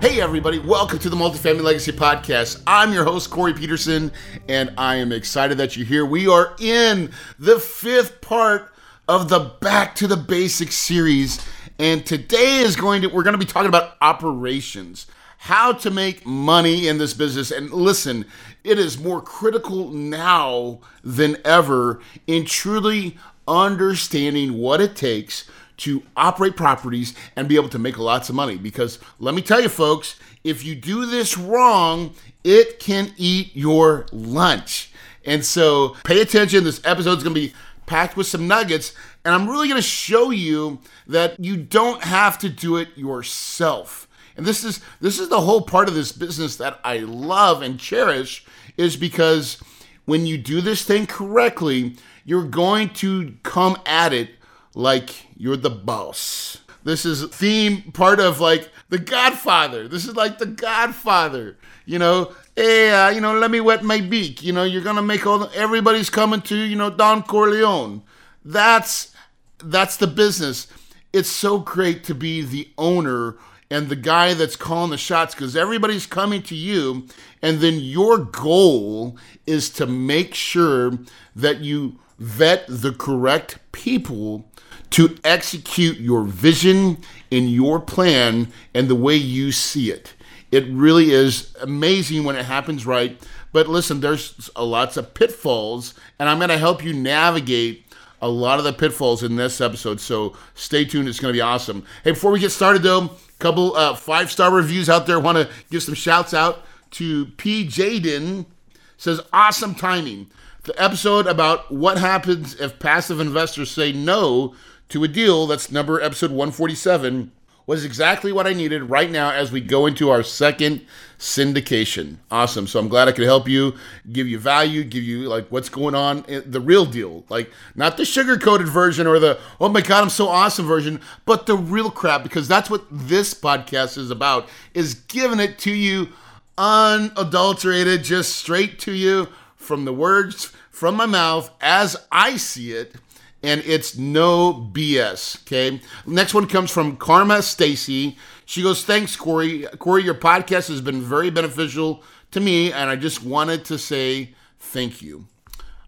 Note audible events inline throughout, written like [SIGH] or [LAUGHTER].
Hey, everybody, welcome to the Multifamily Legacy Podcast. I'm your host, Corey Peterson, and I am excited that you're here. We are in the fifth part of the Back to the Basics series, and today is going to, we're going to be talking about operations, how to make money in this business. And listen, it is more critical now than ever in truly understanding what it takes to operate properties and be able to make lots of money. Because let me tell you, folks, if you do this wrong, it can eat your lunch. And so pay attention. This episode is going to be packed with some nuggets. And I'm really going to show you that you don't have to do it yourself. And this is this is the whole part of this business that I love and cherish is because when you do this thing correctly, you're going to come at it like you're the boss. This is theme part of like The Godfather. This is like The Godfather. You know, hey, uh, you know, let me wet my beak. You know, you're gonna make all the, everybody's coming to you know Don Corleone. That's that's the business. It's so great to be the owner and the guy that's calling the shots because everybody's coming to you, and then your goal is to make sure that you vet the correct people to execute your vision and your plan and the way you see it. It really is amazing when it happens right. But listen, there's lots of pitfalls, and I'm going to help you navigate a lot of the pitfalls in this episode. So stay tuned; it's going to be awesome. Hey, before we get started, though, a couple uh, five star reviews out there. Want to give some shouts out to P. Jaden. Says awesome timing. The episode about what happens if passive investors say no to a deal that's number episode 147 was exactly what I needed right now as we go into our second syndication. Awesome. So I'm glad I could help you, give you value, give you like what's going on, eh, the real deal. Like not the sugar coated version or the, oh my God, I'm so awesome version, but the real crap, because that's what this podcast is about, is giving it to you unadulterated, just straight to you from the words from my mouth as I see it and it's no BS. Okay. Next one comes from Karma Stacy. She goes, Thanks, Corey. Corey, your podcast has been very beneficial to me, and I just wanted to say thank you.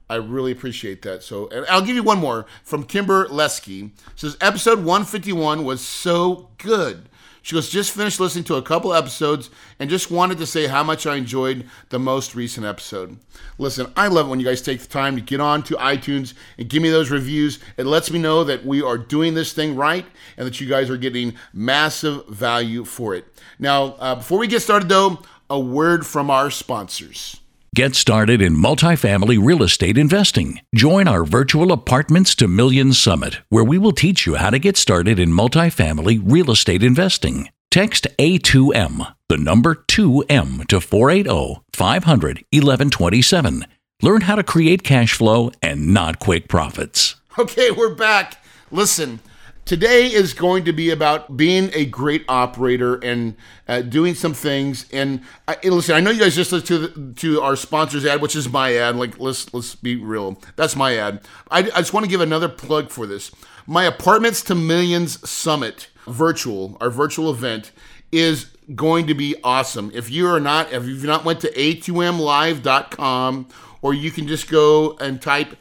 I really appreciate that. So, I'll give you one more from Kimber Lesky. Says episode 151 was so good. She goes, just finished listening to a couple episodes and just wanted to say how much I enjoyed the most recent episode. Listen, I love it when you guys take the time to get on to iTunes and give me those reviews. It lets me know that we are doing this thing right and that you guys are getting massive value for it. Now, uh, before we get started, though, a word from our sponsors. Get started in multifamily real estate investing. Join our virtual Apartments to Millions Summit, where we will teach you how to get started in multifamily real estate investing. Text A2M, the number 2M, to 480 500 1127. Learn how to create cash flow and not quick profits. Okay, we're back. Listen, Today is going to be about being a great operator and uh, doing some things. And uh, listen, I know you guys just listened to the, to our sponsors ad, which is my ad. Like let's let's be real, that's my ad. I, I just want to give another plug for this. My Apartments to Millions Summit virtual, our virtual event, is going to be awesome. If you are not, if you've not went to a2mlive.com, or you can just go and type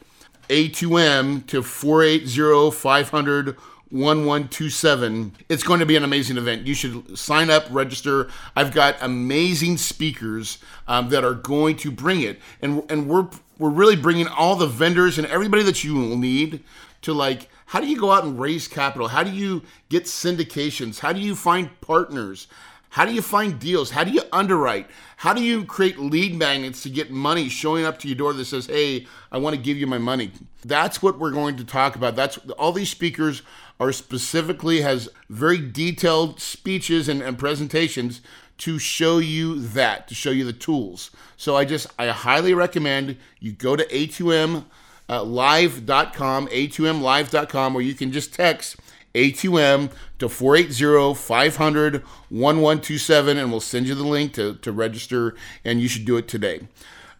A2M to 480 500 1127. It's going to be an amazing event. You should sign up, register. I've got amazing speakers um, that are going to bring it, and and we're we're really bringing all the vendors and everybody that you will need to like. How do you go out and raise capital? How do you get syndications? How do you find partners? How do you find deals? How do you underwrite? How do you create lead magnets to get money showing up to your door that says, "Hey, I want to give you my money"? That's what we're going to talk about. That's all these speakers are specifically has very detailed speeches and, and presentations to show you that, to show you the tools. So I just, I highly recommend you go to A2M uh, live.com, a2mlive.com, where you can just text A2M to 480 500 1127, and we'll send you the link to, to register, and you should do it today.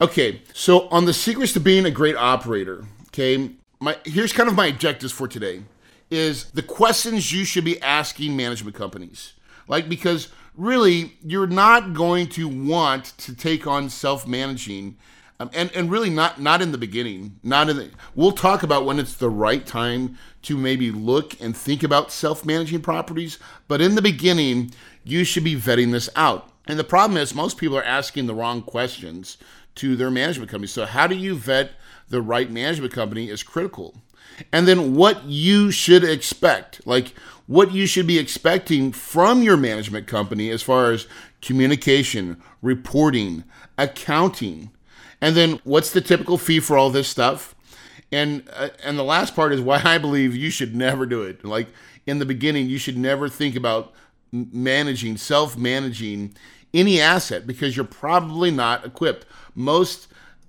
Okay, so on the secrets to being a great operator, okay, my here's kind of my objectives for today is the questions you should be asking management companies. Like, because really, you're not going to want to take on self managing. Um, and, and really not not in the beginning not in the we'll talk about when it's the right time to maybe look and think about self-managing properties but in the beginning you should be vetting this out and the problem is most people are asking the wrong questions to their management company so how do you vet the right management company is critical and then what you should expect like what you should be expecting from your management company as far as communication, reporting, accounting. And then what's the typical fee for all this stuff? And uh, and the last part is why I believe you should never do it. Like in the beginning, you should never think about managing, self-managing any asset because you're probably not equipped. Most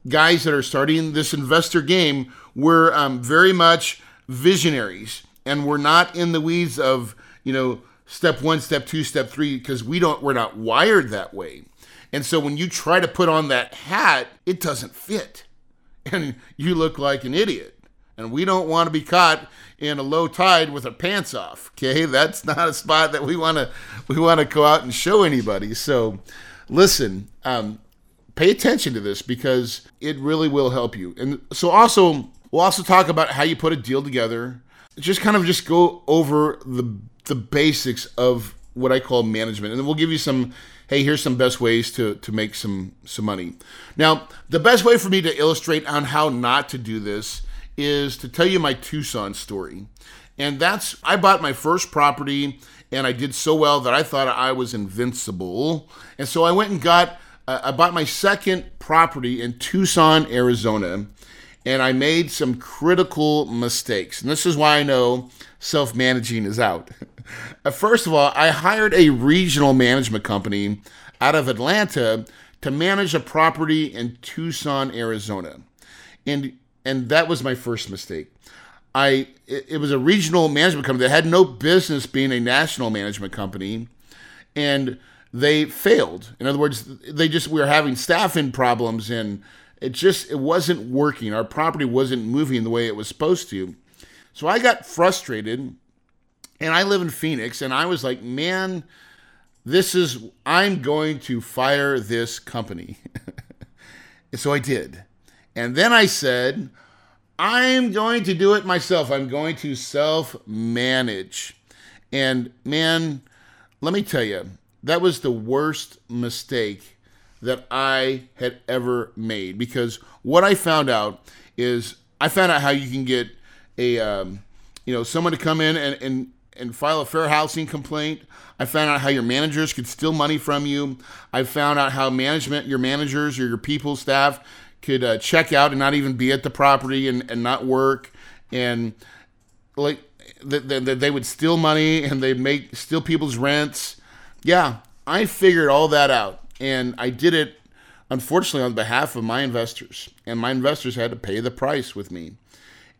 guys that are starting this investor game were um, very much visionaries and we're not in the weeds of you know step one step two step three because we don't we're not wired that way. And so when you try to put on that hat it doesn't fit. And you look like an idiot. And we don't want to be caught in a low tide with our pants off okay? [LAUGHS] That's not a spot that we want to we want to go out and show anybody. So listen um, pay attention to this because it really will help you and so also we'll also talk about how you put a deal together just kind of just go over the the basics of what I call management, and we'll give you some. Hey, here's some best ways to to make some some money. Now, the best way for me to illustrate on how not to do this is to tell you my Tucson story, and that's I bought my first property, and I did so well that I thought I was invincible, and so I went and got. Uh, I bought my second property in Tucson, Arizona and I made some critical mistakes. And this is why I know self managing is out. [LAUGHS] First of all, I hired a regional management company out of Atlanta to manage a property in Tucson, Arizona. And and that was my first mistake. I it, it was a regional management company that had no business being a national management company and they failed. In other words, they just we were having staffing problems and it just it wasn't working. Our property wasn't moving the way it was supposed to. So I got frustrated and I live in Phoenix and I was like, "Man, this is I'm going to fire this company." [LAUGHS] so I did. And then I said, I'm going to do it myself. I'm going to self manage. And man, let me tell you, that was the worst mistake that I had ever made because what I found out is I found out how you can get a um, you know someone to come in and, and and file a fair housing complaint. I found out how your managers could steal money from you. I found out how management, your managers or your people staff could uh, check out and not even be at the property and, and not work and like that the, the, they would steal money and they'd make steal people's rents. Yeah, I figured all that out and I did it, unfortunately, on behalf of my investors. And my investors had to pay the price with me.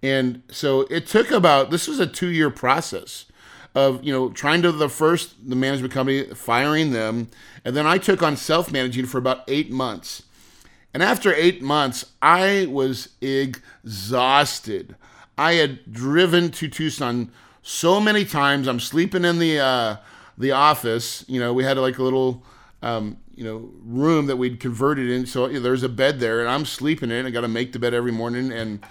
And so it took about, this was a two year process of, you know, trying to the first, the management company, firing them. And then I took on self managing for about eight months. And after eight months, I was exhausted. I had driven to Tucson so many times. I'm sleeping in the uh, the office. You know, we had like a little um, you know room that we'd converted in. So you know, there's a bed there, and I'm sleeping in. I got to make the bed every morning, and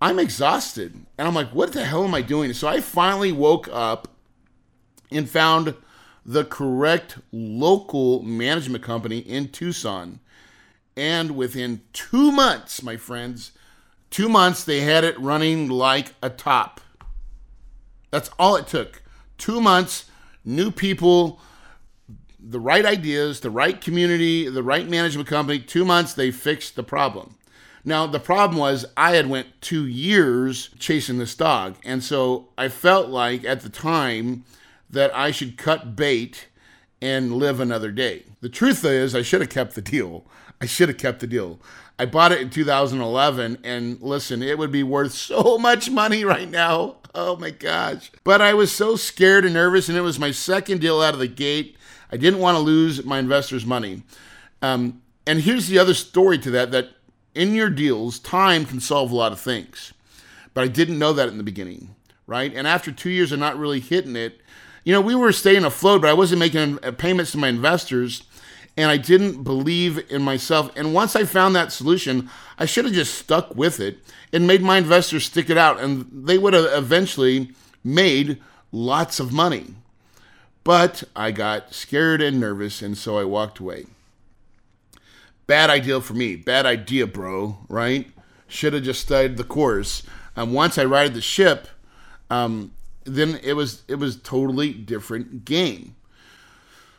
I'm exhausted. And I'm like, what the hell am I doing? So I finally woke up and found the correct local management company in Tucson. And within two months, my friends, two months, they had it running like a top. That's all it took. Two months, new people, the right ideas, the right community, the right management company. Two months, they fixed the problem. Now the problem was I had went two years chasing this dog, and so I felt like at the time that I should cut bait and live another day. The truth is, I should have kept the deal. I should have kept the deal. I bought it in 2011, and listen, it would be worth [LAUGHS] so much money right now. Oh my gosh. But I was so scared and nervous, and it was my second deal out of the gate. I didn't want to lose my investors' money. Um, and here's the other story to that that in your deals, time can solve a lot of things. But I didn't know that in the beginning, right? And after two years of not really hitting it, you know, we were staying afloat, but I wasn't making payments to my investors and I didn't believe in myself. And once I found that solution, I should have just stuck with it and made my investors stick it out, and they would have eventually made lots of money. But I got scared and nervous, and so I walked away. Bad idea for me. Bad idea, bro, right? Should have just studied the course. And once I righted the ship, um, then it was it was totally different game.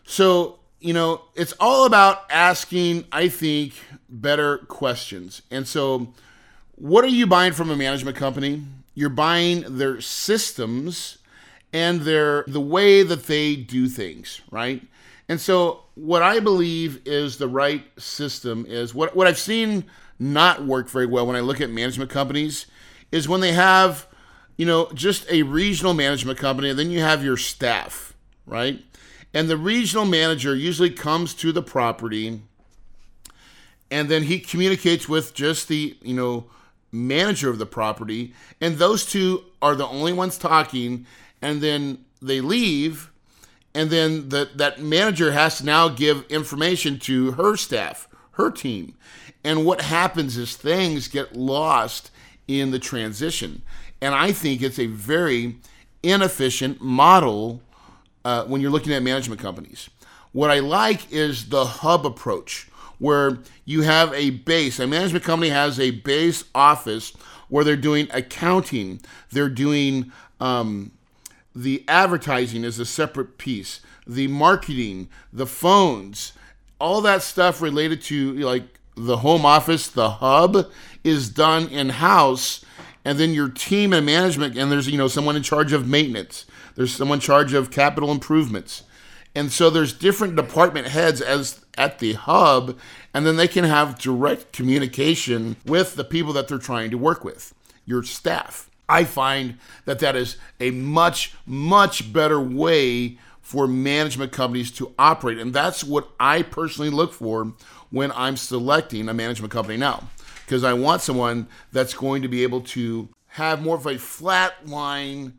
So you know, it's all about asking, I think, better questions. And so, what are you buying from a management company? You're buying their systems and their the way that they do things, right? And so, what I believe is the right system is what what I've seen not work very well when I look at management companies is when they have, you know, just a regional management company and then you have your staff, right? And the regional manager usually comes to the property and then he communicates with just the, you know, manager of the property. And those two are the only ones talking. And then they leave. And then the, that manager has to now give information to her staff, her team. And what happens is things get lost in the transition. And I think it's a very inefficient model uh, when you're looking at management companies. What I like is the hub approach, where you have a base. A management company has a base office where they're doing accounting, they're doing um, the advertising is a separate piece, the marketing, the phones, all that stuff related to like the home office, the hub is done in house, and then your team and management, and there's you know someone in charge of maintenance there's someone in charge of capital improvements. And so there's different department heads as at the hub, and then they can have direct communication with the people that they're trying to work with, your staff. I find that that is a much, much better way for management companies to operate. And that's what I personally look for when I'm selecting a management company now. Because I want someone that's going to be able to have more of a flat line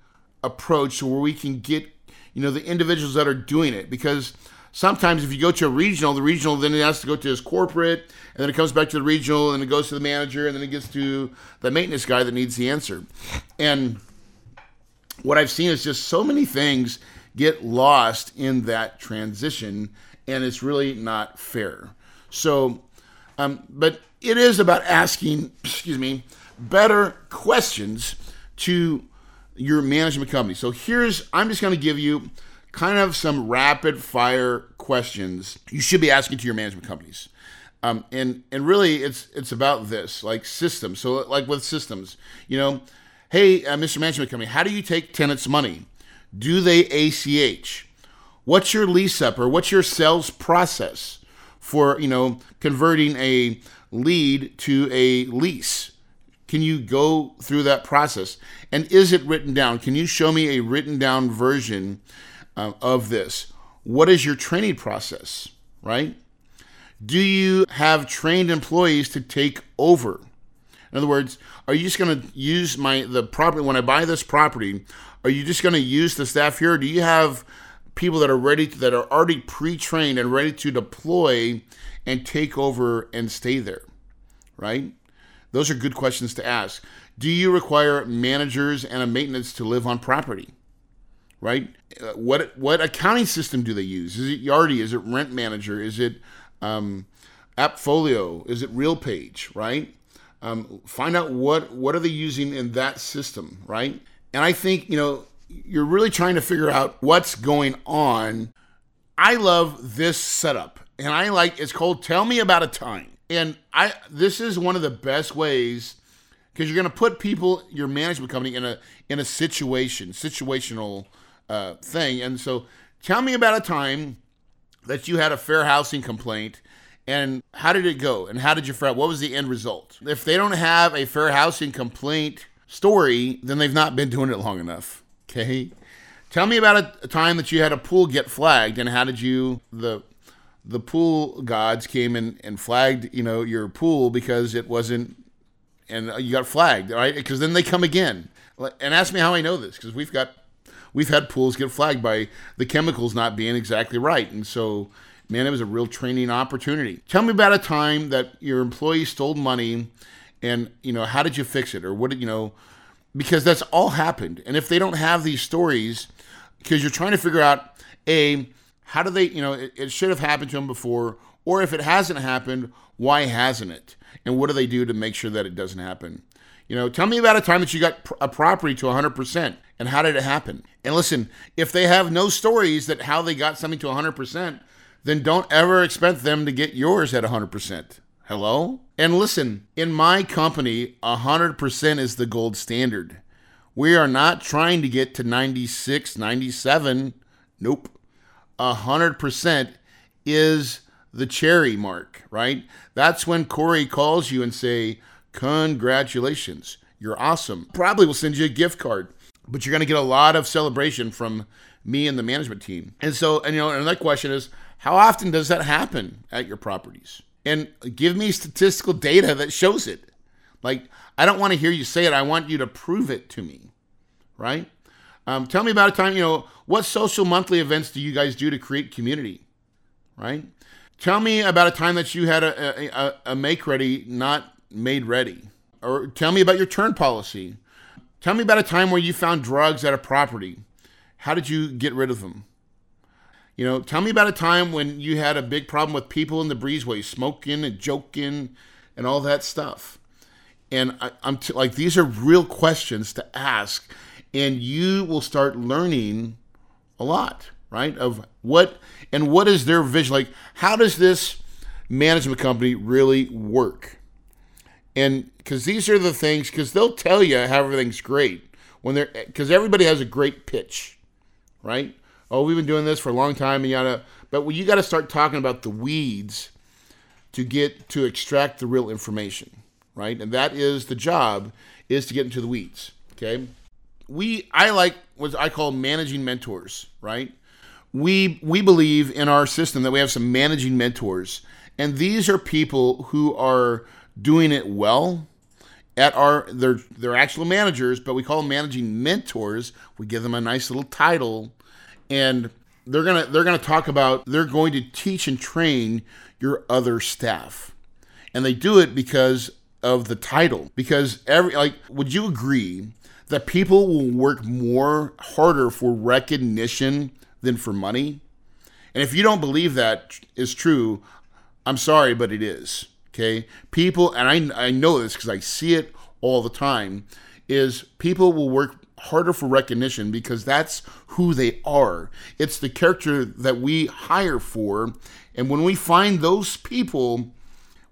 approach where we can get you know the individuals that are doing it. Because sometimes if you go to a regional the regional then it has to go to his corporate and then it comes back to the regional and it goes to the manager and then it gets to the maintenance guy that needs the answer. And what i've seen is just so many things get lost in that transition and it's really not fair. So um, but it is about asking [CLEARS THROAT] excuse me better questions to your management company. So here's, I'm just going to give you kind of some rapid fire questions you should be asking to your management companies. Um, and and really, it's it's about this, like systems. So like with systems, you know, hey, uh, Mr. Management Company, how do you take tenants' money? Do they ACH? What's your lease up or what's your sales process for you know converting a lead to a lease? Can you go through that process? And is it written down? Can you show me a written down version uh, of this? What is your training process, right? Do you have trained employees to take over? In other words, are you just going to use my the property when I buy this property? Are you just going to use the staff here? do you have people that are ready to, that are already pre-trained and ready to deploy and take over and stay there, right? Those are good questions to ask. Do you require managers and a maintenance to live on property? Right? Uh, what what accounting system do they use? Is it Yardi? Is it Rent Manager? Is it um, AppFolio? Is it RealPage? Right? Um, find out what what are they using in that system, right? And I think you know you're really trying to figure out what's going on. I love this setup, and I like it's called "Tell Me About a Time." And I this is one of the best ways because you're going to put people, your management company, in a in a situation, situational uh, thing. And so, tell me about a time that you had a fair housing complaint and how did it go? And how did you what was the end result? If they don't have a fair housing complaint story then they've not been doing it long enough okay? Tell me about a, a time that you had a pool get flagged and how did you the the pool gods came in and flagged you know your pool because it wasn't and you got flagged right because then they come again and ask me how i know this because we've got we've had pools get flagged by the chemicals not being exactly right and so man, it was a real training opportunity. Tell me about a time that your employee stole money and, you know, how did you fix it? Or what did, you know, because that's all happened. And if they don't have these stories, because you're trying to figure out, A, how do they, you know, it, it should have happened to them before, or if it hasn't happened, why hasn't it? And what do they do to make sure that it doesn't happen? You know, tell me about a time that you got a property to 100% and how did it happen? And listen, if they have no stories that how they got something to 100%, then don't ever expect them to get yours at 100%. Hello? And listen, in my company, 100% is the gold standard. We are not trying to get to 96, 97. Nope. 100% is the cherry mark, right? That's when Corey calls you and say, "Congratulations, you're awesome." Probably will send you a gift card, but you're going to get a lot of celebration from me and the management team. And so, and you know, and that question is, how often does that happen at your properties? And give me statistical data that shows it. Like, I don't want to hear you say it. I want you to prove it to me, right? Um, tell me about a time, you know, what social monthly events do you guys do to create community, right? Tell me about a time that you had a, a, a make ready not made ready. Or tell me about your turn policy. Tell me about a time where you found drugs at a property. How did you get rid of them? You know, tell me about a time when you had a big problem with people in the breezeway smoking and joking and all that stuff. And I, am t- like, these are real questions to ask, and you will start learning a lot, right? Of what and what is their vision? Like, how does this management company really work? And because these are the things, because they'll tell you how everything's great when they're, because everybody has a great pitch, right? oh, we've been doing this for a long time, and yada. But you got to start talking about the weeds to get to extract the real information, right? And that is the job is to get into the weeds. Okay, we I like what I call managing mentors, right? We we believe in our system that we have some managing mentors, and these are people who are doing it well at our they're they're actual managers, but we call them managing mentors. We give them a nice little title and they're gonna they're gonna talk about they're going to teach and train your other staff, and they do it because of the title. Because every like, would you agree that people will work more harder for recognition than for money? And if you don't believe that is true, I'm sorry, but it is. Okay, people, and I I know this because I see it all the time. Is people will work harder for recognition because that's who they are. It's the character that we hire for. And when we find those people,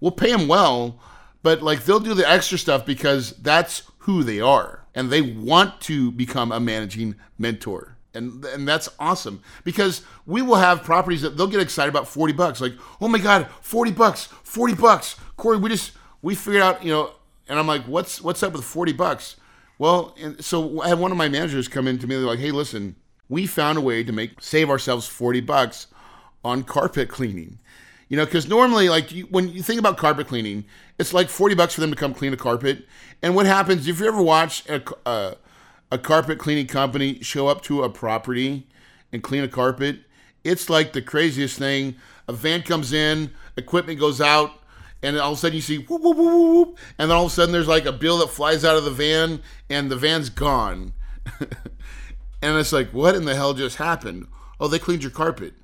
we'll pay them well, but like they'll do the extra stuff because that's who they are. And they want to become a managing mentor. And, and that's awesome because we will have properties that they'll get excited about 40 bucks. Like, oh my God, 40 bucks, 40 bucks. Corey, we just, we figured out, you know, and I'm like, what's, what's up with 40 bucks? Well, and so I had one of my managers come in to me. They're like, "Hey, listen, we found a way to make save ourselves forty bucks on carpet cleaning." You know, because normally, like you, when you think about carpet cleaning, it's like forty bucks for them to come clean a carpet. And what happens if you ever watch a, a, a carpet cleaning company show up to a property and clean a carpet? It's like the craziest thing. A van comes in, equipment goes out, and all of a sudden you see whoop whoop, whoop, whoop, whoop, and then all of a sudden there's like a bill that flies out of the van and the van's gone. [LAUGHS] and it's like, what in the hell just happened? Oh, they cleaned your carpet.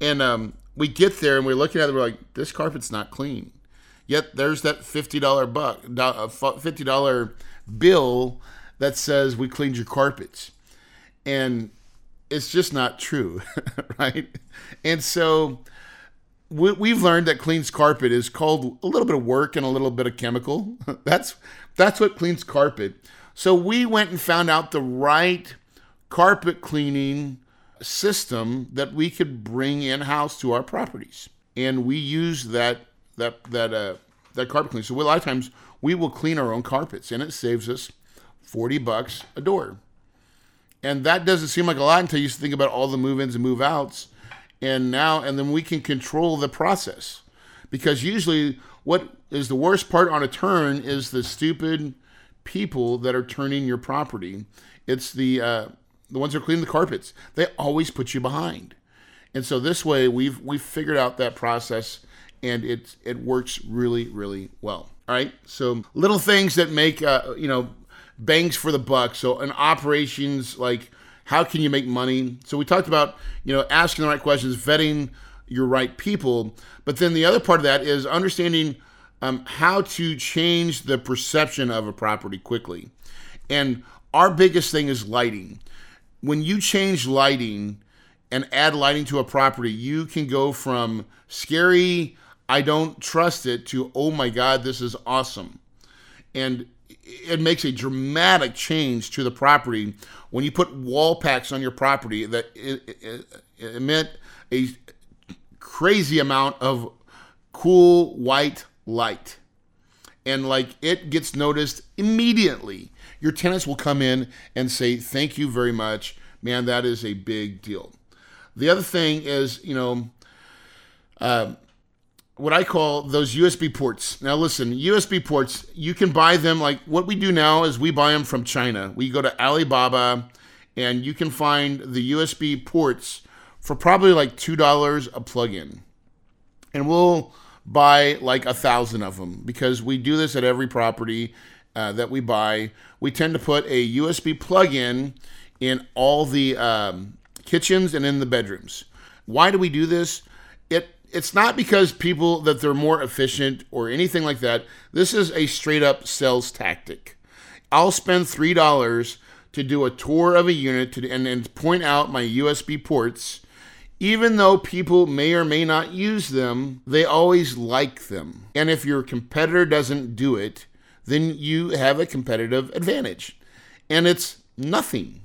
And um, we get there and we're looking at it, we're like, this carpet's not clean. Yet there's that $50 buck, uh, $50 bill that says we cleaned your carpets. And it's just not true, [LAUGHS] right? And so we, have learned that cleans carpet is called a little bit of work and a little bit of chemical. [LAUGHS] that's that's what cleans carpet. So we went and found out the right carpet cleaning system that we could bring in house to our properties, and we used that that that uh, that carpet cleaner. So a lot of times we will clean our own carpets, and it saves us forty bucks a door. And that doesn't seem like a lot until you think about all the move-ins and move-outs, and now and then we can control the process, because usually what is the worst part on a turn is the stupid people that are turning your property. It's the uh, the ones are cleaning the carpets. They always put you behind, and so this way we've we've figured out that process, and it it works really really well. All right, so little things that make uh, you know bangs for the buck. So in operations, like how can you make money? So we talked about you know asking the right questions, vetting your right people, but then the other part of that is understanding um, how to change the perception of a property quickly. And our biggest thing is lighting. When you change lighting and add lighting to a property, you can go from scary, I don't trust it, to oh my God, this is awesome. And it makes a dramatic change to the property when you put wall packs on your property that it emit a crazy amount of cool white light. And like it gets noticed immediately. Your tenants will come in and say, Thank you very much. Man, that is a big deal. The other thing is, you know, uh, what I call those USB ports. Now, listen, USB ports, you can buy them like what we do now is we buy them from China. We go to Alibaba and you can find the USB ports for probably like $2 a plug in. And we'll buy like a thousand of them because we do this at every property uh, that we buy. We tend to put a USB plug in in all the um, kitchens and in the bedrooms. Why do we do this? It it's not because people that they're more efficient or anything like that. This is a straight up sales tactic. I'll spend three dollars to do a tour of a unit to, and, and point out my USB ports even though people may or may not use them, they always like them. And if your competitor doesn't do it, then you have a competitive advantage. And it's nothing.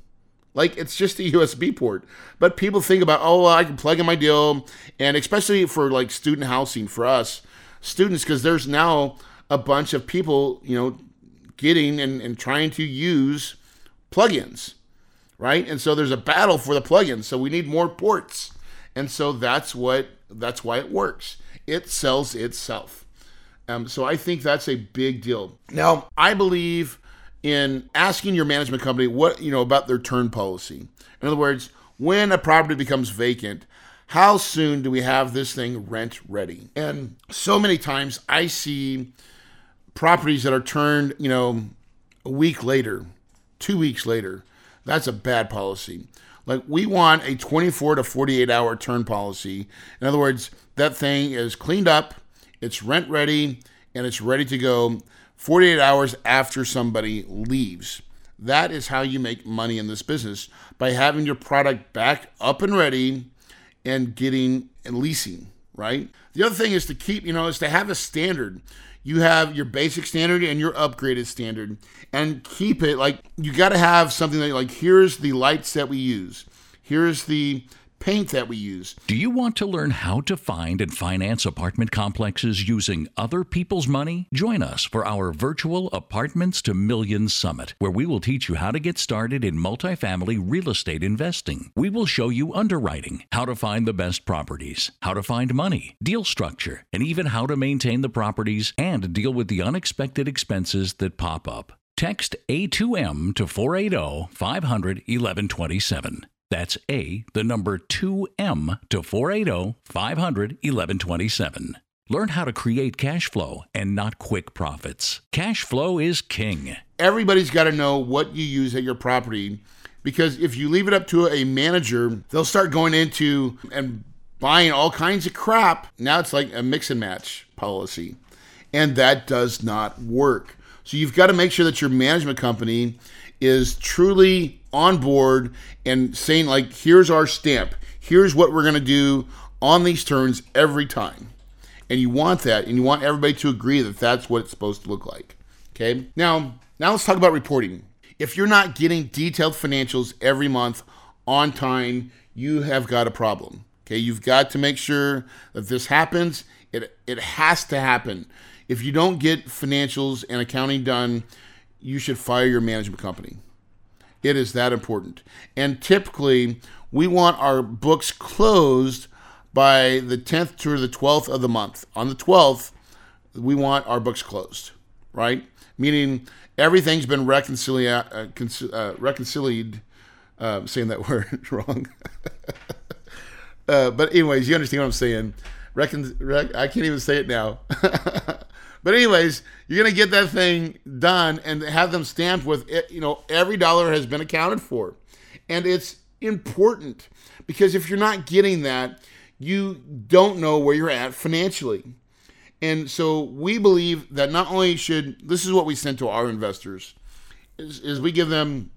Like it's just a USB port. But people think about, oh, I can plug in my deal. And especially for like student housing for us, students, because there's now a bunch of people, you know, getting and, and trying to use plugins, right? And so there's a battle for the plugins. So we need more ports. And so that's what that's why it works. It sells itself. Um, so I think that's a big deal. Now, I believe in asking your management company what you know about their turn policy. In other words, when a property becomes vacant, how soon do we have this thing rent ready? And so many times I see properties that are turned, you know, a week later, two weeks later. That's a bad policy. Like we want a 24 to 48 hour turn policy. In other words, that thing is cleaned up, it's rent ready, and it's ready to go 48 hours after somebody leaves. That is how you make money in this business by having your product back up and ready and getting and leasing, right? The other thing is to keep, you know, is to have a standard you have your basic standard and your upgraded standard and keep it like you got to have something that like here's the lights that we use here's the paint that we use. Do you want to learn how to find and finance apartment complexes using other people's money? Join us for our virtual Apartments to Millions Summit, where we will teach you how to get started in multifamily real estate investing. We will show you underwriting, how to find the best properties, how to find money, deal structure, and even how to maintain the properties and deal with the unexpected expenses that pop up. Text A2M to 480 500 1127. That's A, the number 2M to 480 500 1127. Learn how to create cash flow and not quick profits. Cash flow is king. Everybody's got to know what you use at your property because if you leave it up to a manager, they'll start going into and buying all kinds of crap. Now it's like a mix and match policy. And that does not work. So you've got to make sure that your management company is truly on board and saying like here's our stamp here's what we're going to do on these turns every time and you want that and you want everybody to agree that that's what it's supposed to look like okay now now let's talk about reporting if you're not getting detailed financials every month on time, you have got a problem. Okay, you've got to make sure that this happens. It it has to happen. If you don't get financials and accounting done, you should fire your management company. It is that important. And typically, we want our books closed by the 10th to the 12th of the month. On the 12th, we want our books closed, right? Meaning everything's been reconcilia- uh, con- uh, reconciliated. Uh, saying that [LAUGHS] word wrong. [LAUGHS] Uh, but anyways, you understand what I'm saying. Recon- rec- I can't even say it now. [LAUGHS] but anyways, you're gonna get that thing done and have them stamped with it. You know, every dollar has been accounted for, and it's important because if you're not getting that, you don't know where you're at financially. And so we believe that not only should this is what we send to our investors is, is we give them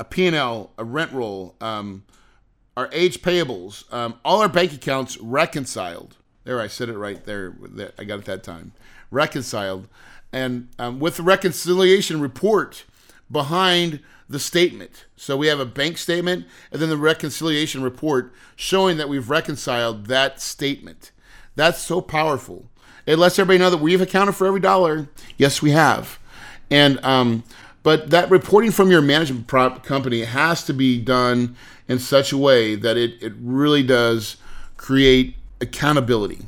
a P&L, a rent roll, um, our age payables, um, all our bank accounts reconciled. There, I said it right there. I got it that time. Reconciled. And um, with the reconciliation report behind the statement. So we have a bank statement and then the reconciliation report showing that we've reconciled that statement. That's so powerful. It lets everybody know that we've accounted for every dollar. Yes, we have. And um, but that reporting from your management company has to be done in such a way that it, it really does create accountability,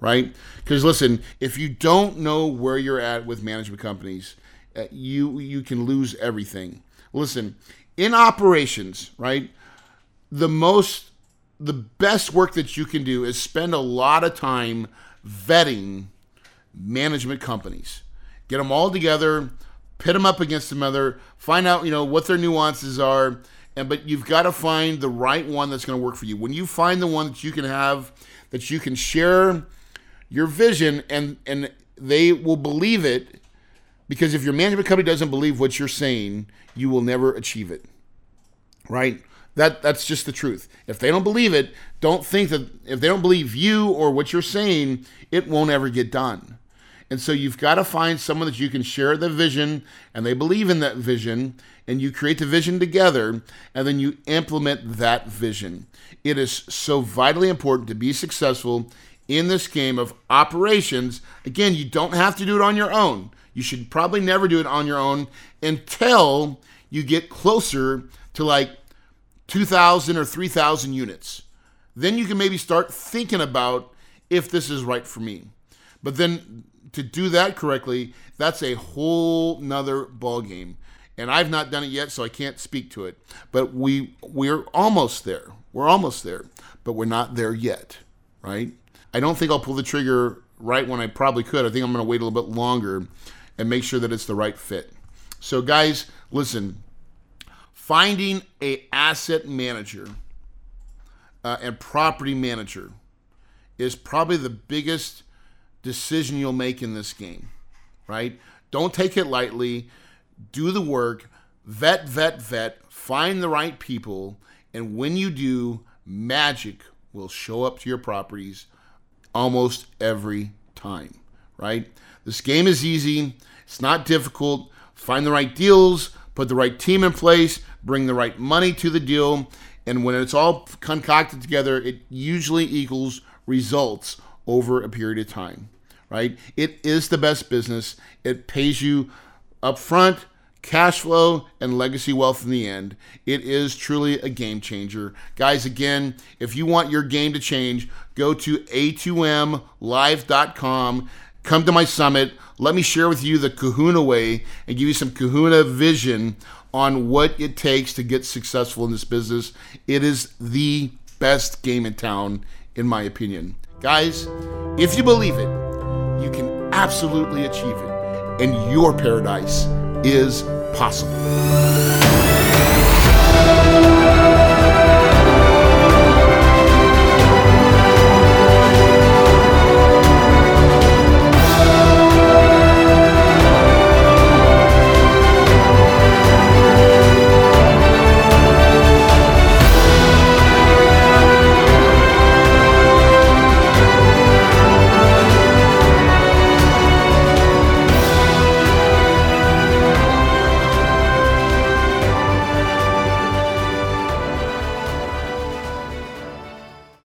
right? Because listen, if you don't know where you're at with management companies, uh, you you can lose everything. Listen, in operations, right? The most the best work that you can do is spend a lot of time vetting management companies. Get them all together, pit them up against them other, find out, you know, what their nuances are, and but you've got to find the right one that's going to work for you. When you find the one that you can have that you can share your vision and and they will believe it because if your management company doesn't believe what you're saying, you will never achieve it. Right? That that's just the truth. If they don't believe it, don't think that if they don't believe you or what you're saying, it won't ever get done. And so you've got to find someone that you can share the vision and they believe in that vision and you create the vision together and then you implement that vision. It is so vitally important to be successful in this game of operations. Again, you don't have to do it on your own. You should probably never do it on your own until you get closer to like 2,000 or 3,000 units. Then you can maybe start thinking about if this is right for me. But then to do that correctly, that's a whole nother ball game. And I've not done it yet, so I can't speak to it. But we we're almost there. We're almost there, but we're not there yet, right? I don't think I'll pull the trigger right when I probably could. I think I'm going to wait a little bit longer and make sure that it's the right fit. So guys, listen, finding a asset manager uh, and property manager is probably the biggest decision you'll make in this game, right? Don't take it lightly. Do the work, vet, vet, vet, find the right people, and when you do, magic will show up to your properties almost every time, right? This game is easy, it's not difficult. Find the right deals, put the right team in place, bring the right money to the deal, and when it's all concocted together, it usually equals results over a period of time, right? It is the best business. It pays you up front, cash flow, and legacy wealth in the end. It is truly a game changer. Guys, again, if you want your game to change, go to a2mlive.com. Come to my summit. Let me share with you the kahuna way and give you some kahuna vision on what it takes to get successful in this business. It is the best game in town, in my opinion. Guys, if you believe it, you can absolutely achieve it, and your paradise is possible.